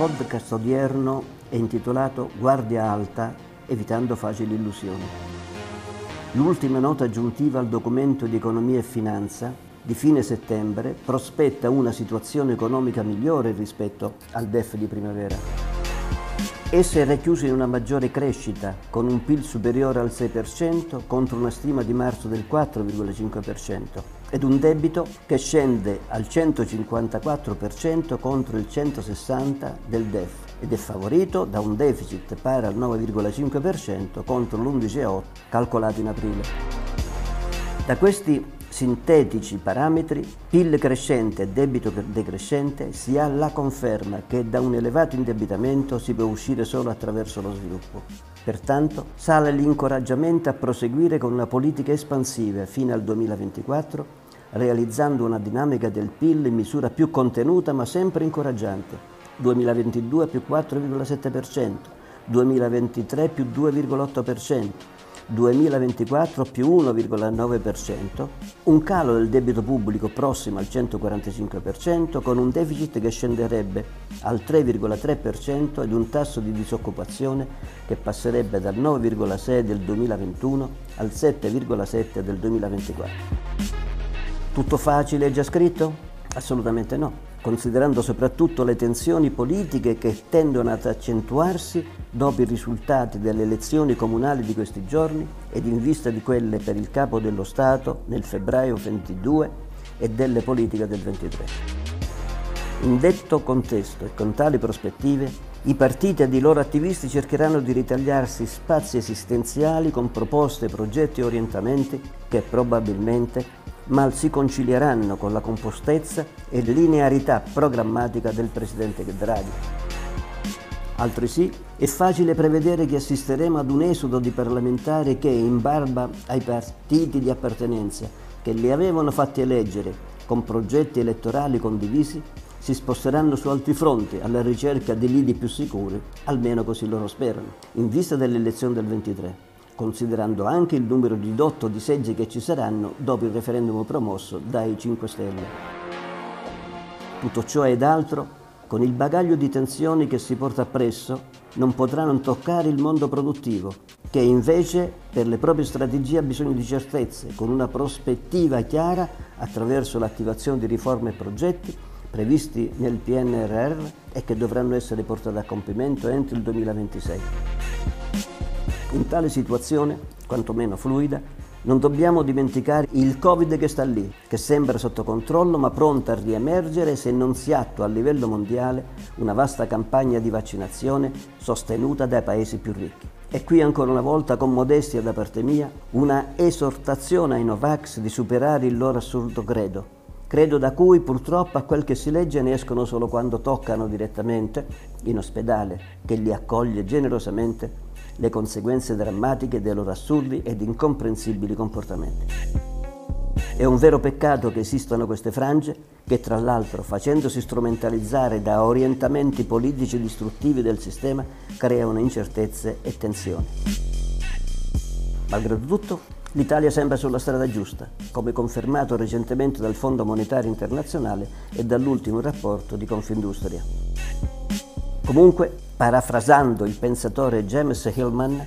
podcast odierno è intitolato Guardia Alta, evitando facili illusioni. L'ultima nota aggiuntiva al documento di economia e finanza di fine settembre prospetta una situazione economica migliore rispetto al DEF di primavera. Essa è racchiusa in una maggiore crescita, con un PIL superiore al 6% contro una stima di marzo del 4,5% ed un debito che scende al 154% contro il 160% del DEF ed è favorito da un deficit pari al 9,5% contro l'11,8% calcolato in aprile. Da questi sintetici parametri, PIL crescente e debito decrescente, si ha la conferma che da un elevato indebitamento si può uscire solo attraverso lo sviluppo. Pertanto sale l'incoraggiamento a proseguire con una politica espansiva fino al 2024, realizzando una dinamica del PIL in misura più contenuta ma sempre incoraggiante. 2022 più 4,7%, 2023 più 2,8%, 2024 più 1,9%, un calo del debito pubblico prossimo al 145% con un deficit che scenderebbe al 3,3% ed un tasso di disoccupazione che passerebbe dal 9,6 del 2021 al 7,7 del 2024. Tutto facile e già scritto? Assolutamente no considerando soprattutto le tensioni politiche che tendono ad accentuarsi dopo i risultati delle elezioni comunali di questi giorni ed in vista di quelle per il capo dello Stato nel febbraio 22 e delle politiche del 23. In detto contesto e con tali prospettive, i partiti ed i loro attivisti cercheranno di ritagliarsi spazi esistenziali con proposte, progetti e orientamenti che probabilmente mal si concilieranno con la compostezza e linearità programmatica del Presidente Draghi. Altresì è facile prevedere che assisteremo ad un esodo di parlamentari che, in barba ai partiti di appartenenza che li avevano fatti eleggere con progetti elettorali condivisi, si sposteranno su altri fronti alla ricerca di lidi più sicuri, almeno così loro sperano, in vista delle elezioni del 23 considerando anche il numero ridotto di seggi che ci saranno dopo il referendum promosso dai 5 Stelle. Tutto ciò ed altro, con il bagaglio di tensioni che si porta appresso, non potrà non toccare il mondo produttivo, che invece per le proprie strategie ha bisogno di certezze, con una prospettiva chiara attraverso l'attivazione di riforme e progetti previsti nel PNRR e che dovranno essere portati a compimento entro il 2026. In tale situazione, quantomeno fluida, non dobbiamo dimenticare il Covid che sta lì, che sembra sotto controllo ma pronta a riemergere se non si attua a livello mondiale una vasta campagna di vaccinazione sostenuta dai paesi più ricchi. E qui ancora una volta, con modestia da parte mia, una esortazione ai Novax di superare il loro assurdo credo. Credo da cui purtroppo a quel che si legge ne escono solo quando toccano direttamente, in ospedale, che li accoglie generosamente le conseguenze drammatiche dei loro assurdi ed incomprensibili comportamenti. È un vero peccato che esistano queste frange che, tra l'altro, facendosi strumentalizzare da orientamenti politici distruttivi del sistema, creano incertezze e tensioni. Malgrado tutto, l'Italia sembra sulla strada giusta, come confermato recentemente dal Fondo Monetario Internazionale e dall'ultimo rapporto di Confindustria. Comunque, parafrasando il pensatore James Hillman,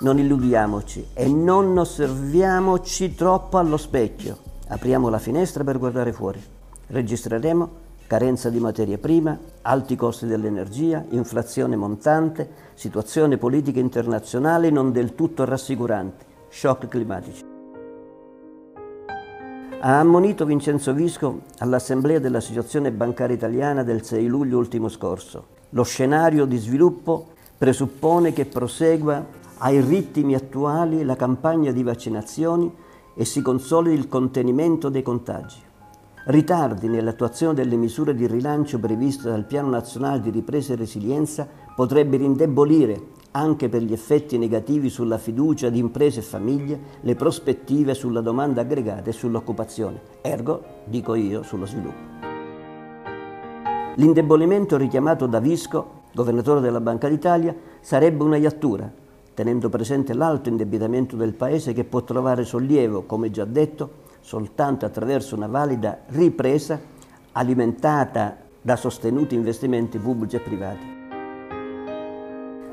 non illudiamoci e non osserviamoci troppo allo specchio. Apriamo la finestra per guardare fuori. Registreremo carenza di materie prima, alti costi dell'energia, inflazione montante, situazione politica internazionale non del tutto rassicurante, shock climatici. Ha ammonito Vincenzo Visco all'Assemblea dell'Associazione Bancaria Italiana del 6 luglio ultimo scorso. Lo scenario di sviluppo presuppone che prosegua ai ritmi attuali la campagna di vaccinazioni e si consolidi il contenimento dei contagi. Ritardi nell'attuazione delle misure di rilancio previste dal Piano Nazionale di Ripresa e Resilienza potrebbero indebolire, anche per gli effetti negativi sulla fiducia di imprese e famiglie, le prospettive sulla domanda aggregata e sull'occupazione, ergo, dico io, sullo sviluppo. L'indebolimento richiamato da Visco, governatore della Banca d'Italia, sarebbe una iattura, tenendo presente l'alto indebitamento del Paese che può trovare sollievo, come già detto, soltanto attraverso una valida ripresa alimentata da sostenuti investimenti pubblici e privati.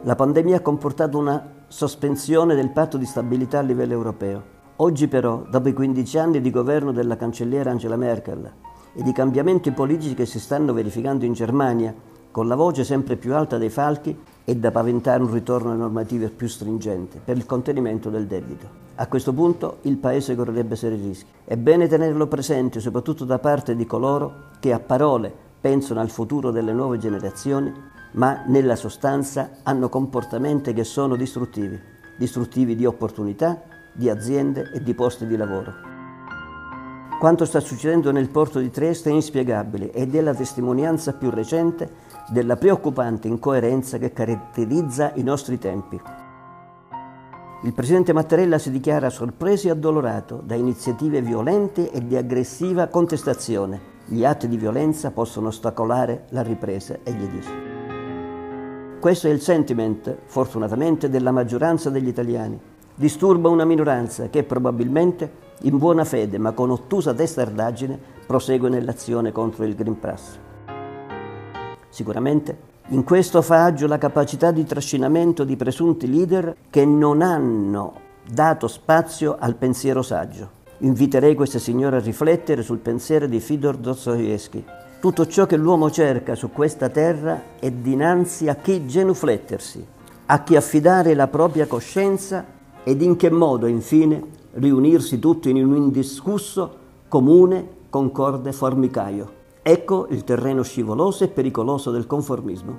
La pandemia ha comportato una sospensione del patto di stabilità a livello europeo. Oggi però, dopo i 15 anni di governo della cancelliera Angela Merkel e di cambiamenti politici che si stanno verificando in Germania, con la voce sempre più alta dei falchi, è da paventare un ritorno alle normative più stringenti per il contenimento del debito. A questo punto il Paese correrebbe seri rischi. È bene tenerlo presente soprattutto da parte di coloro che a parole pensano al futuro delle nuove generazioni, ma nella sostanza hanno comportamenti che sono distruttivi, distruttivi di opportunità, di aziende e di posti di lavoro. Quanto sta succedendo nel porto di Trieste è inspiegabile ed è la testimonianza più recente della preoccupante incoerenza che caratterizza i nostri tempi. Il presidente Mattarella si dichiara sorpreso e addolorato da iniziative violente e di aggressiva contestazione. Gli atti di violenza possono ostacolare la ripresa, egli dice. Questo è il sentiment, fortunatamente, della maggioranza degli italiani. Disturba una minoranza che probabilmente, in buona fede ma con ottusa testardaggine, prosegue nell'azione contro il Green Pass. Sicuramente in questo fa agio la capacità di trascinamento di presunti leader che non hanno dato spazio al pensiero saggio. Inviterei queste signore a riflettere sul pensiero di Fidor Dostoevsky. Tutto ciò che l'uomo cerca su questa terra è dinanzi a chi genuflettersi, a chi affidare la propria coscienza ed in che modo, infine, riunirsi tutti in un indiscusso, comune, concorde formicaio. Ecco il terreno scivoloso e pericoloso del conformismo.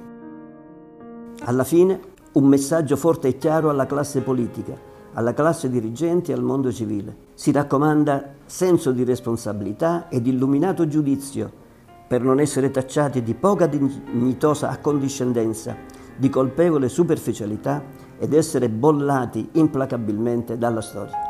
Alla fine, un messaggio forte e chiaro alla classe politica, alla classe dirigente e al mondo civile. Si raccomanda senso di responsabilità ed illuminato giudizio per non essere tacciati di poca dignitosa accondiscendenza, di colpevole superficialità ed essere bollati implacabilmente dalla storia.